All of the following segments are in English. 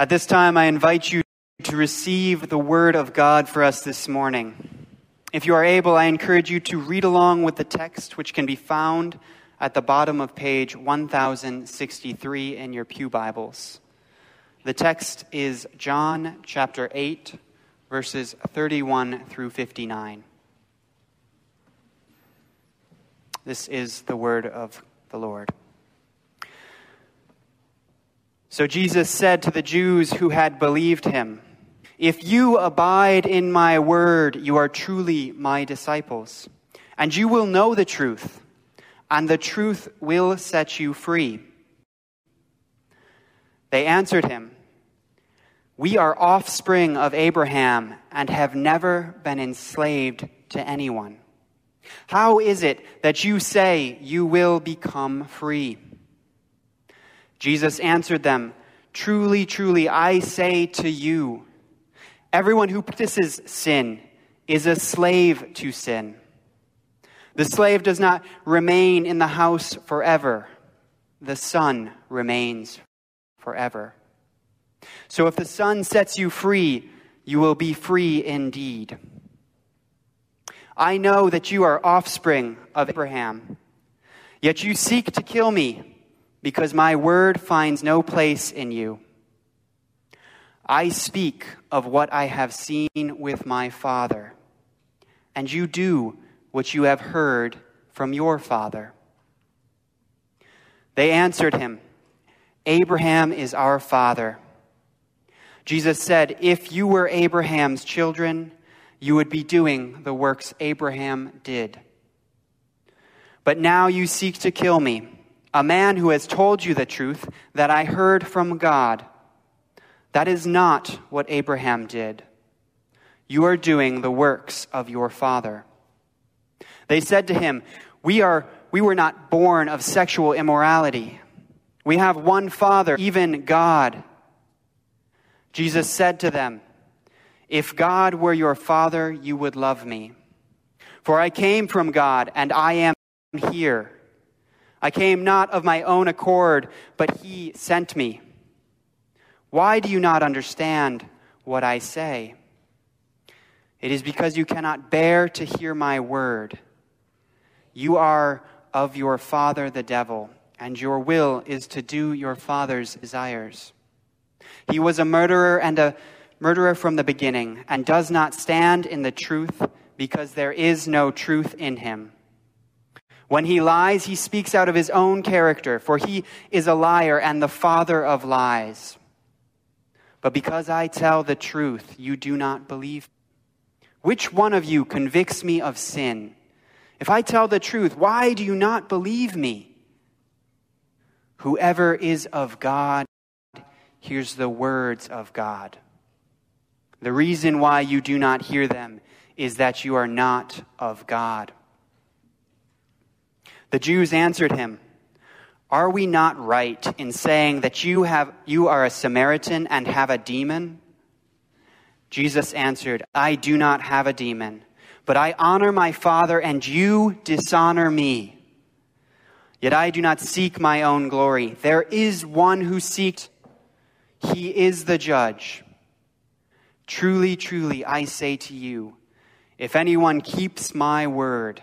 At this time, I invite you to receive the word of God for us this morning. If you are able, I encourage you to read along with the text, which can be found at the bottom of page 1063 in your Pew Bibles. The text is John chapter 8, verses 31 through 59. This is the word of the Lord. So Jesus said to the Jews who had believed him, If you abide in my word, you are truly my disciples, and you will know the truth, and the truth will set you free. They answered him, We are offspring of Abraham and have never been enslaved to anyone. How is it that you say you will become free? Jesus answered them, Truly, truly, I say to you, everyone who practices sin is a slave to sin. The slave does not remain in the house forever, the son remains forever. So if the son sets you free, you will be free indeed. I know that you are offspring of Abraham, yet you seek to kill me because my word finds no place in you. I speak of what I have seen with my Father, and you do what you have heard from your Father. They answered him, Abraham is our Father. Jesus said, If you were Abraham's children, you would be doing the works Abraham did. But now you seek to kill me a man who has told you the truth that I heard from God. That is not what Abraham did. You are doing the works of your father. They said to him, We, are, we were not born of sexual immorality. We have one father, even God. Jesus said to them, If God were your father, you would love me. For I came from God, and I am here. I came not of my own accord, but he sent me. Why do you not understand what I say? It is because you cannot bear to hear my word. You are of your father the devil, and your will is to do your father's desires. He was a murderer and a murderer from the beginning, and does not stand in the truth, because there is no truth in him. When he lies, he speaks out of his own character, for he is a liar and the father of lies. But because I tell the truth, you do not believe. Which one of you convicts me of sin? If I tell the truth, why do you not believe me? Whoever is of God hears the words of God. The reason why you do not hear them is that you are not of God. The Jews answered him, Are we not right in saying that you, have, you are a Samaritan and have a demon? Jesus answered, I do not have a demon, but I honor my Father, and you dishonor me. Yet I do not seek my own glory. There is one who seeks, he is the judge. Truly, truly, I say to you, if anyone keeps my word,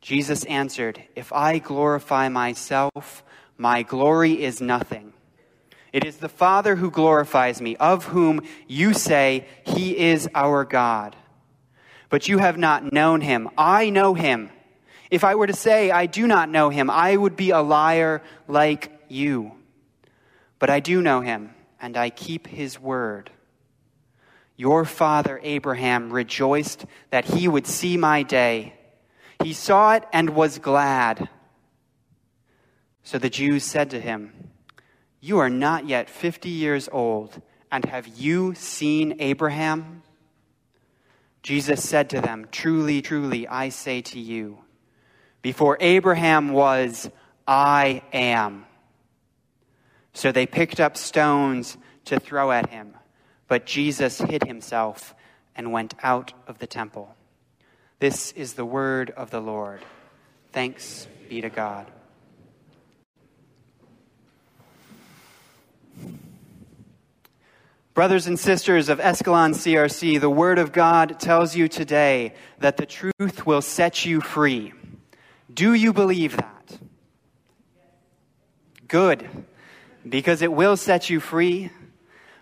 Jesus answered, If I glorify myself, my glory is nothing. It is the Father who glorifies me, of whom you say, He is our God. But you have not known him. I know him. If I were to say, I do not know him, I would be a liar like you. But I do know him, and I keep his word. Your father Abraham rejoiced that he would see my day he saw it and was glad. So the Jews said to him, You are not yet fifty years old, And have you seen Abraham? Jesus said to them, Truly, truly, I say to you, before Abraham was, I am. So they picked up stones to throw at him, but Jesus hid himself and went out of the temple. This is the word of the Lord. Thanks be to God. Brothers and sisters of Escalon CRC, the Word of God tells you today that the truth will set you free. Do you believe that? Good, because it will set you free,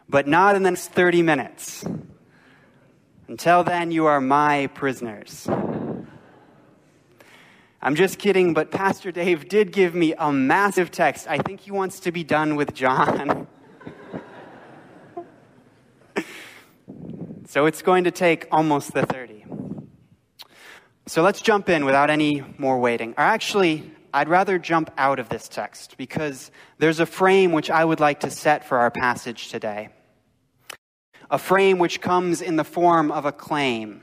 but not in the next 30 minutes. Until then, you are my prisoners. I'm just kidding, but Pastor Dave did give me a massive text. I think he wants to be done with John. So it's going to take almost the 30. So let's jump in without any more waiting. Or actually, I'd rather jump out of this text because there's a frame which I would like to set for our passage today. A frame which comes in the form of a claim,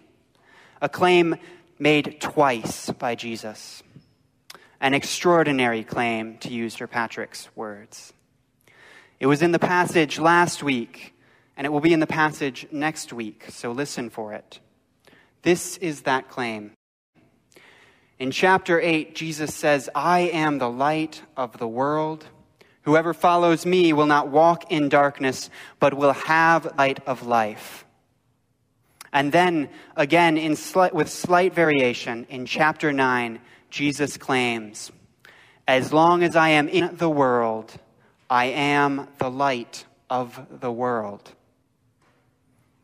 a claim made twice by Jesus. An extraordinary claim, to use Sir Patrick's words. It was in the passage last week and it will be in the passage next week, so listen for it. This is that claim. In chapter 8, Jesus says, I am the light of the world. Whoever follows me will not walk in darkness, but will have light of life. And then, again, with slight variation, in chapter 9, Jesus claims, As long as I am in the world, I am the light of the world.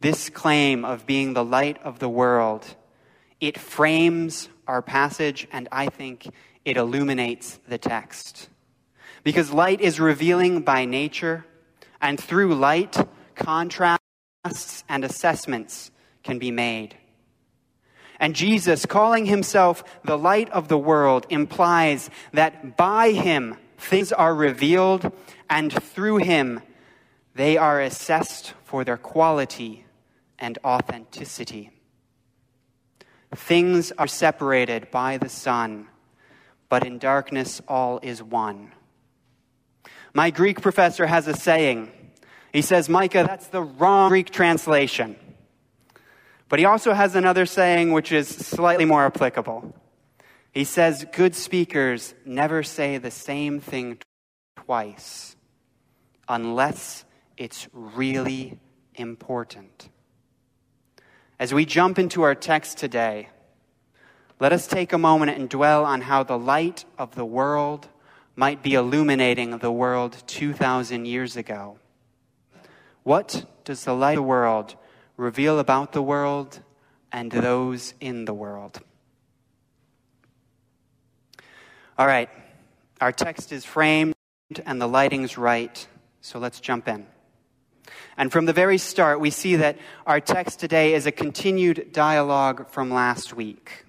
This claim of being the light of the world, it frames our passage and I think it illuminates the text. Because light is revealing by nature, and through light, contrasts and assessments can be made. And Jesus, calling himself the light of the world, implies that by him things are revealed, and through him they are assessed for their quality and authenticity. Things are separated by the sun, but in darkness all is one. My Greek professor has a saying. He says, Micah, that's the wrong Greek translation. But he also has another saying which is slightly more applicable. He says, Good speakers never say the same thing twice unless it's really important. As we jump into our text today, let us take a moment and dwell on how the light of the world might be illuminating the world 2,000 years ago. What does the light of the world reveal about the world and those in the world? All right, our text is framed and the lighting's right, so let's jump in. And from the very start, we see that our text today is a continued dialogue from last week.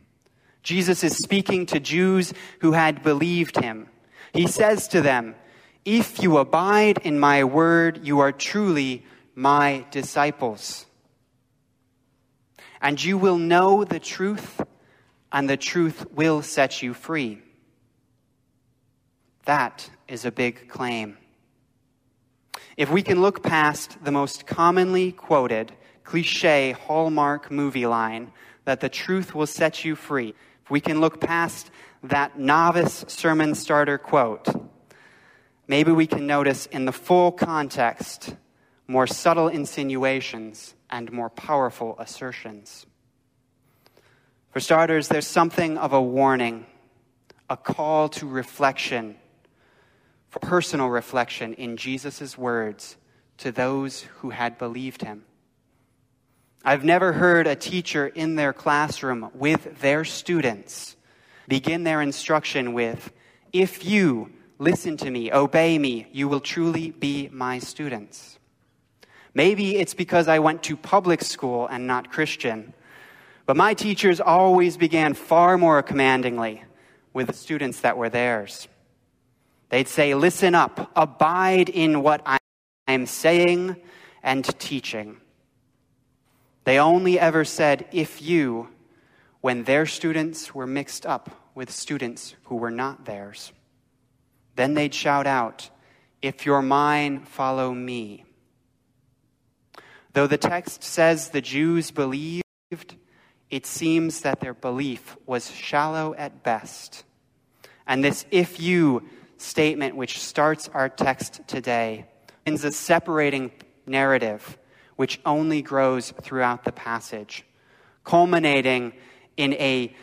Jesus is speaking to Jews who had believed him. He says to them, If you abide in my word, you are truly my disciples. And you will know the truth, and the truth will set you free. That is a big claim. If we can look past the most commonly quoted cliche Hallmark movie line that the truth will set you free, if we can look past that novice sermon starter quote, maybe we can notice in the full context more subtle insinuations and more powerful assertions. For starters, there's something of a warning, a call to reflection for personal reflection in Jesus' words to those who had believed him. I've never heard a teacher in their classroom with their students begin their instruction with, If you listen to me, obey me, you will truly be my students. Maybe it's because I went to public school and not Christian, but my teachers always began far more commandingly with the students that were theirs. They'd say, Listen up, abide in what I am saying, and teaching. They only ever said, if you, when their students were mixed up with students who were not theirs. Then they'd shout out, If you're mine, follow me. Though the text says the Jews believed, it seems that their belief was shallow at best. And this if you statement, which starts our text today, is a separating narrative which only grows throughout the passage, culminating in a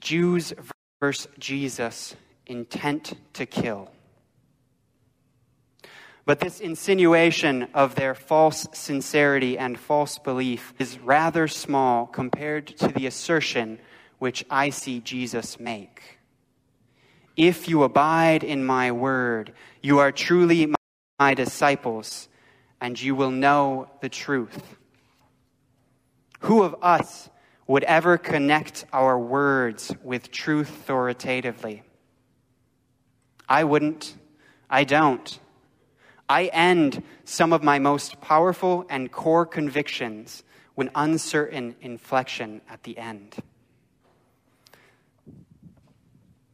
Jews versus Jesus intent to kill. But this insinuation of their false sincerity and false belief is rather small compared to the assertion which I see Jesus make. If you abide in my word, you are truly my disciples, and you will know the truth. Who of us would ever connect our words with truth authoritatively? I wouldn't. I don't. I end some of my most powerful and core convictions with uncertain inflection at the end.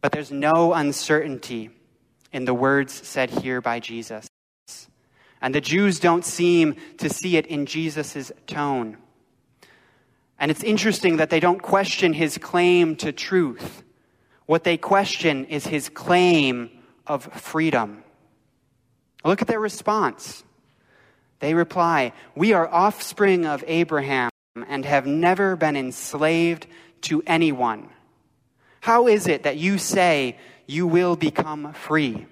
But there's no uncertainty in the words said here by Jesus. And the Jews don't seem to see it in Jesus' tone. And it's interesting that they don't question his claim to truth. What they question is his claim of freedom. Look at their response. They reply, We are offspring of Abraham and have never been enslaved to anyone. How is it that you say you will become free?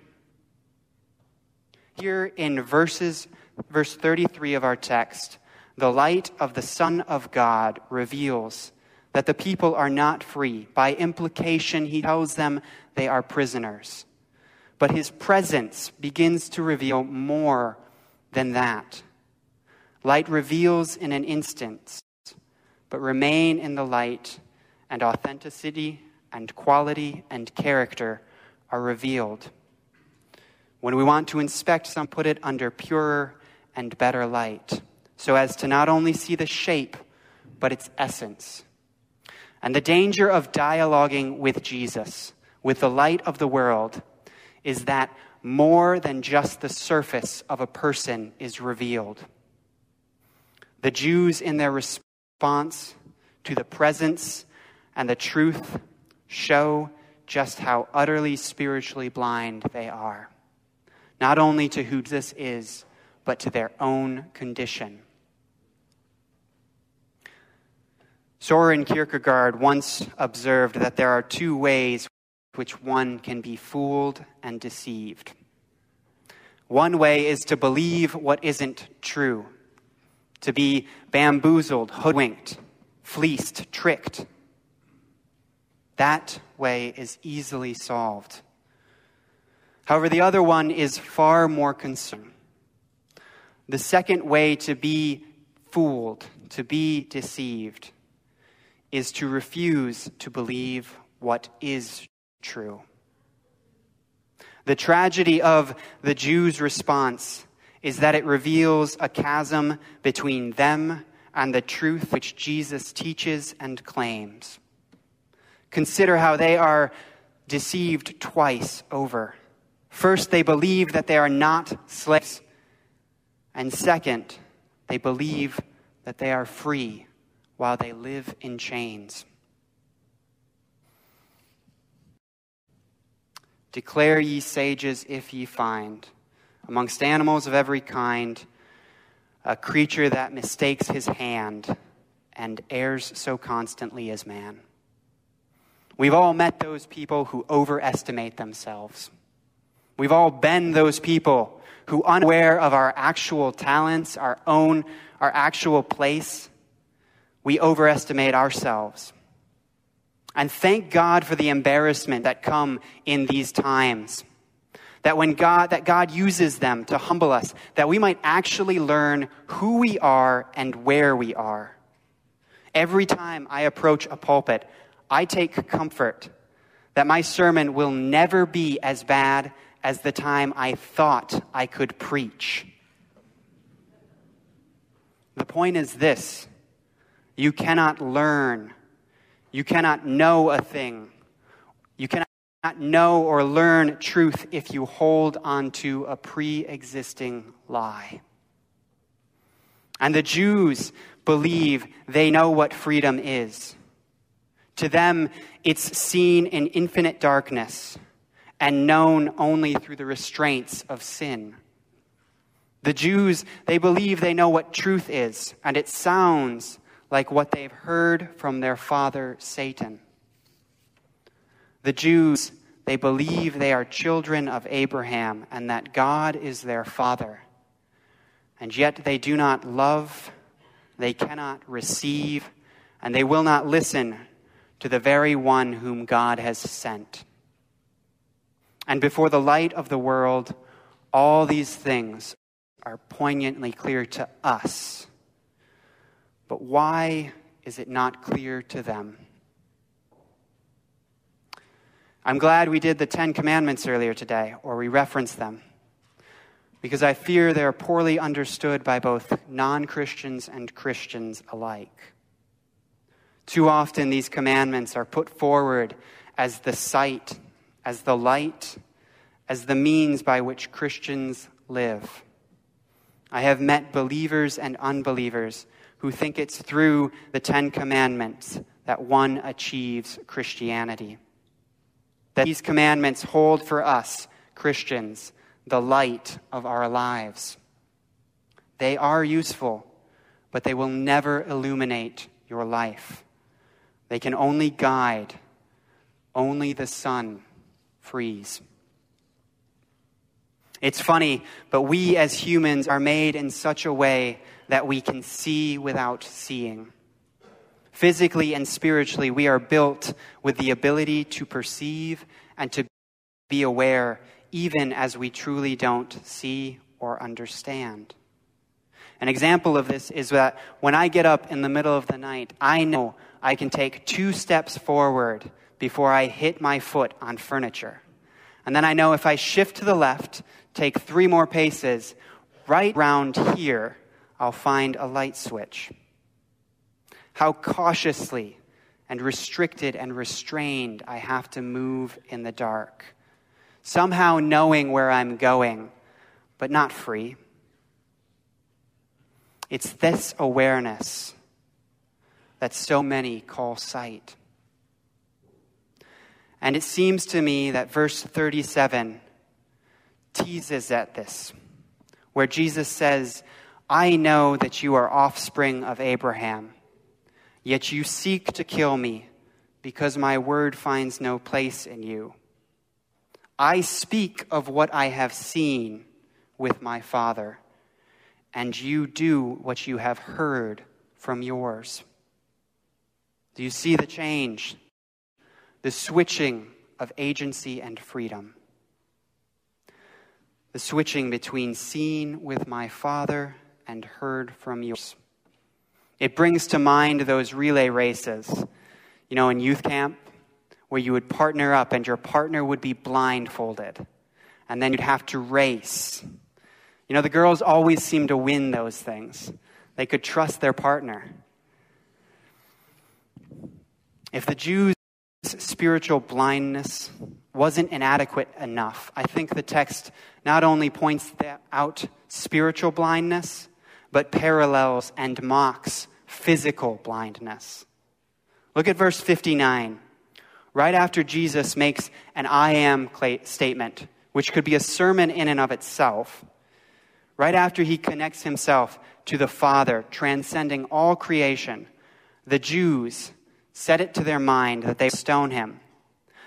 Here in verses, verse 33 of our text, the light of the Son of God reveals that the people are not free. By implication, he tells them they are prisoners. But his presence begins to reveal more than that. Light reveals in an instant, but remain in the light, and authenticity and quality and character are revealed. When we want to inspect some, put it under purer and better light so as to not only see the shape, but its essence. And the danger of dialoguing with Jesus, with the light of the world, is that more than just the surface of a person is revealed. The Jews, in their response to the presence and the truth, show just how utterly spiritually blind they are, not only to who this is, but to their own condition. Soren Kierkegaard once observed that there are two ways which one can be fooled and deceived. One way is to believe what isn't true, to be bamboozled, hoodwinked, fleeced, tricked. That way is easily solved. However, the other one is far more concerned. The second way to be fooled, to be deceived, is to refuse to believe what is true. The tragedy of the Jews' response is that it reveals a chasm between them and the truth which Jesus teaches and claims. Consider how they are deceived twice over. First, they believe that they are not slaves. And second, they believe that they are free while they live in chains. Declare ye sages if ye find, amongst animals of every kind, a creature that mistakes his hand and errs so constantly as man. We've all met those people who overestimate themselves. We've all been those people who, unaware of our actual talents, our own, our actual place, we overestimate ourselves. And thank God for the embarrassment that come in these times. That when God, that God uses them to humble us, that we might actually learn who we are and where we are. Every time I approach a pulpit, I take comfort that my sermon will never be as bad as the time I thought I could preach. The point is this you cannot learn, you cannot know a thing, you cannot know or learn truth if you hold on to a pre existing lie. And the Jews believe they know what freedom is. To them, it's seen in infinite darkness and known only through the restraints of sin. The Jews, they believe they know what truth is, and it sounds like what they've heard from their father Satan. The Jews, they believe they are children of Abraham and that God is their father. And yet they do not love, they cannot receive, and they will not listen to the very one whom God has sent. And before the light of the world, all these things are poignantly clear to us. But why is it not clear to them? I'm glad we did the Ten Commandments earlier today, or we referenced them, because I fear they are poorly understood by both non Christians and Christians alike. Too often, these commandments are put forward as the sight as the light, as the means by which Christians live. I have met believers and unbelievers who think it's through the Ten Commandments that one achieves Christianity. That these commandments hold for us, Christians, the light of our lives. They are useful, but they will never illuminate your life. They can only guide. Only the son frees. It's funny, but we as humans are made in such a way that we can see without seeing. Physically and spiritually, we are built with the ability to perceive and to be aware, even as we truly don't see or understand. An example of this is that when I get up in the middle of the night, I know I can take two steps forward before I hit my foot on furniture. And then I know if I shift to the left, take three more paces, right round here, I'll find a light switch. How cautiously and restricted and restrained I have to move in the dark. Somehow knowing where I'm going, but not free. It's this awareness that so many call sight. And it seems to me that verse 37 teases at this, where Jesus says, I know that you are offspring of Abraham, yet you seek to kill me because my word finds no place in you. I speak of what I have seen with my Father, and you do what you have heard from yours. Do you see the change the switching of agency and freedom, the switching between seen with my Father and heard from yours. It brings to mind those relay races, you know, in youth camp, where you would partner up and your partner would be blindfolded, and then you'd have to race. You know, the girls always seem to win those things. They could trust their partner. If the Jews spiritual blindness wasn't inadequate enough. I think the text not only points out spiritual blindness, but parallels and mocks physical blindness. Look at verse 59. Right after Jesus makes an I am statement, which could be a sermon in and of itself, right after he connects himself to the Father, transcending all creation, the Jews set it to their mind that they stone him.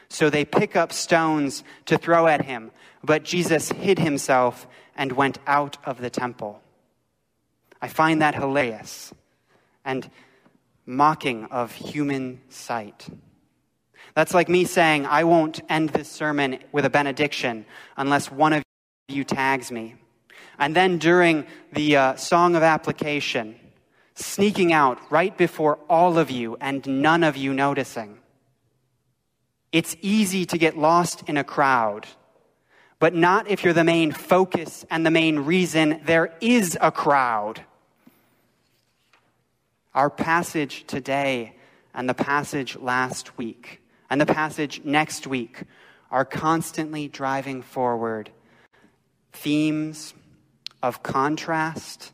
So they pick up stones to throw at him, but Jesus hid himself and went out of the temple. I find that hilarious and mocking of human sight. That's like me saying, I won't end this sermon with a benediction unless one of you tags me. And then during the uh, song of application, sneaking out right before all of you and none of you noticing. It's easy to get lost in a crowd, but not if you're the main focus and the main reason there is a crowd. Our passage today and the passage last week and the passage next week are constantly driving forward themes of contrast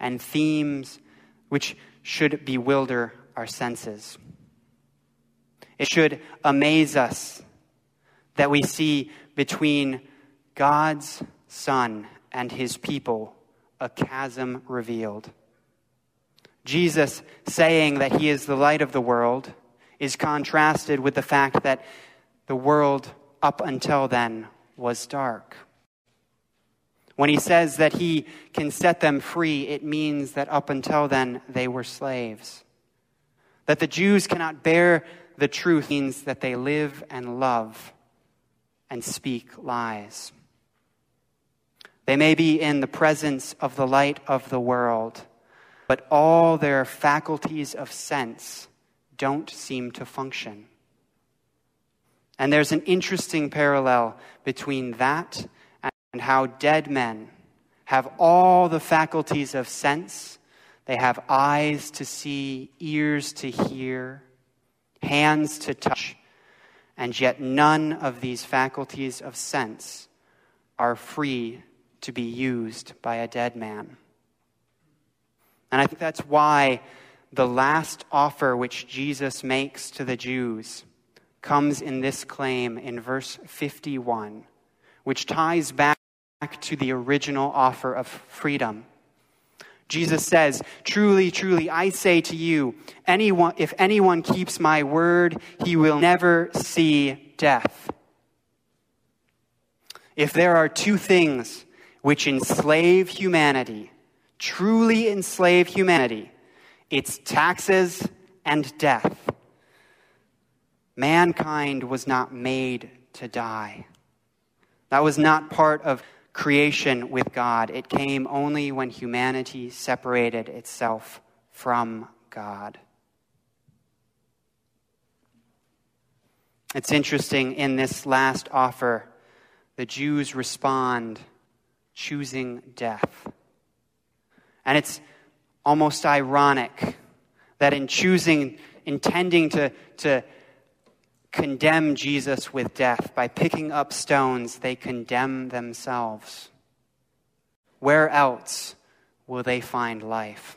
and themes which should bewilder our senses. It should amaze us that we see between God's Son and his people a chasm revealed. Jesus saying that he is the light of the world is contrasted with the fact that the world up until then was dark. When he says that he can set them free, it means that up until then they were slaves. That the Jews cannot bear the truth means that they live and love and speak lies. They may be in the presence of the light of the world, but all their faculties of sense don't seem to function. And there's an interesting parallel between that and how dead men have all the faculties of sense. They have eyes to see, ears to hear, hands to touch, and yet none of these faculties of sense are free to be used by a dead man. And I think that's why the last offer which Jesus makes to the Jews comes in this claim in verse 51, which ties back to the original offer of freedom. Jesus says, Truly, truly, I say to you, anyone, if anyone keeps my word, he will never see death. If there are two things which enslave humanity, truly enslave humanity, it's taxes and death. Mankind was not made to die. That was not part of creation with God. It came only when humanity separated itself from God. It's interesting in this last offer, the Jews respond choosing death. And it's almost ironic that in choosing, intending to, to condemn Jesus with death. By picking up stones, they condemn themselves. Where else will they find life?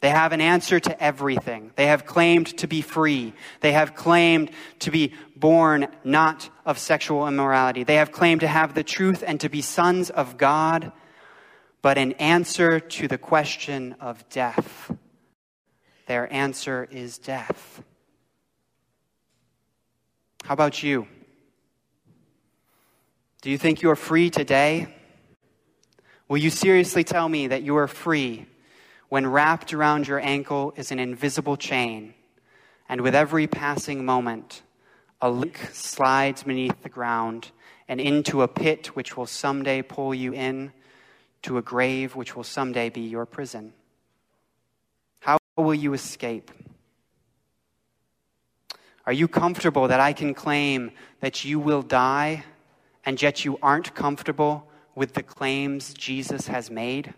They have an answer to everything. They have claimed to be free. They have claimed to be born not of sexual immorality. They have claimed to have the truth and to be sons of God. But in answer to the question of death, their answer is death. How about you? Do you think you are free today? Will you seriously tell me that you are free when wrapped around your ankle is an invisible chain, and with every passing moment, a link slides beneath the ground and into a pit which will someday pull you in to a grave which will someday be your prison? How will you escape? Are you comfortable that I can claim that you will die, and yet you aren't comfortable with the claims Jesus has made?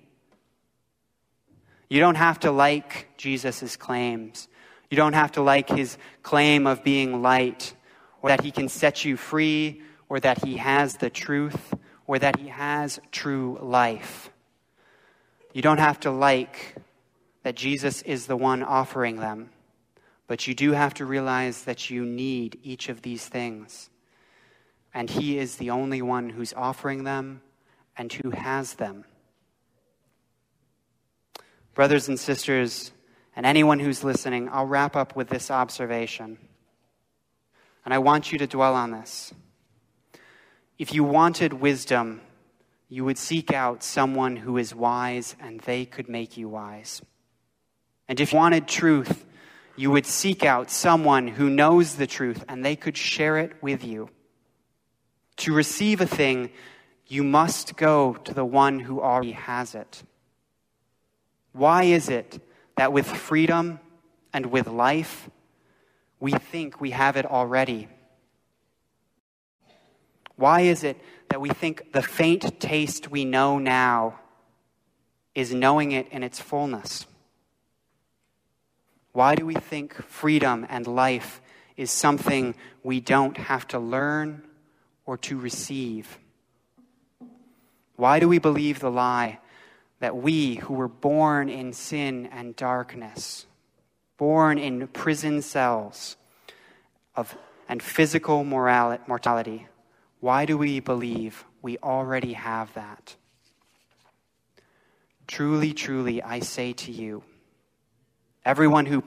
You don't have to like Jesus' claims. You don't have to like his claim of being light, or that he can set you free, or that he has the truth, or that he has true life. You don't have to like that Jesus is the one offering them. But you do have to realize that you need each of these things. And He is the only one who's offering them and who has them. Brothers and sisters, and anyone who's listening, I'll wrap up with this observation. And I want you to dwell on this. If you wanted wisdom, you would seek out someone who is wise and they could make you wise. And if you wanted truth, you would seek out someone who knows the truth and they could share it with you. To receive a thing, you must go to the one who already has it. Why is it that with freedom and with life, we think we have it already? Why is it that we think the faint taste we know now is knowing it in its fullness? Why do we think freedom and life is something we don't have to learn or to receive? Why do we believe the lie that we who were born in sin and darkness, born in prison cells of, and physical mortality, why do we believe we already have that? Truly, truly, I say to you, everyone who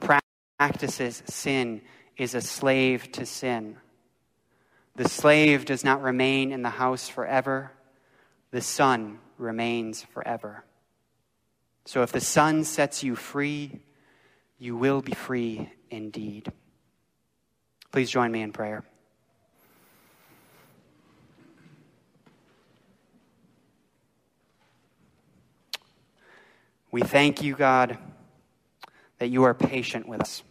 practices sin is a slave to sin. The slave does not remain in the house forever, the son remains forever. So if the son sets you free, you will be free indeed. Please join me in prayer. We thank you, God, that you are patient with us,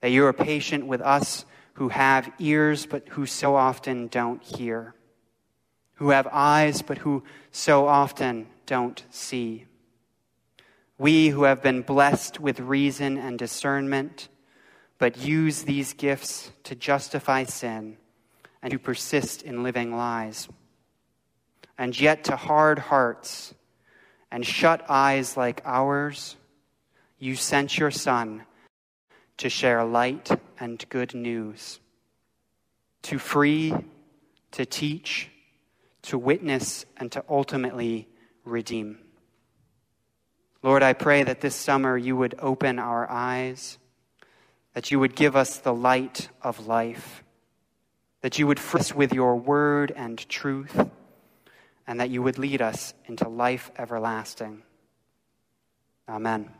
that you are patient with us who have ears but who so often don't hear, who have eyes but who so often don't see. We who have been blessed with reason and discernment, but use these gifts to justify sin and to persist in living lies. And yet, to hard hearts and shut eyes like ours, you sent your Son to share light and good news, to free, to teach, to witness, and to ultimately redeem. Lord, I pray that this summer you would open our eyes, that you would give us the light of life, that you would fill us with your word and truth, and that you would lead us into life everlasting. Amen.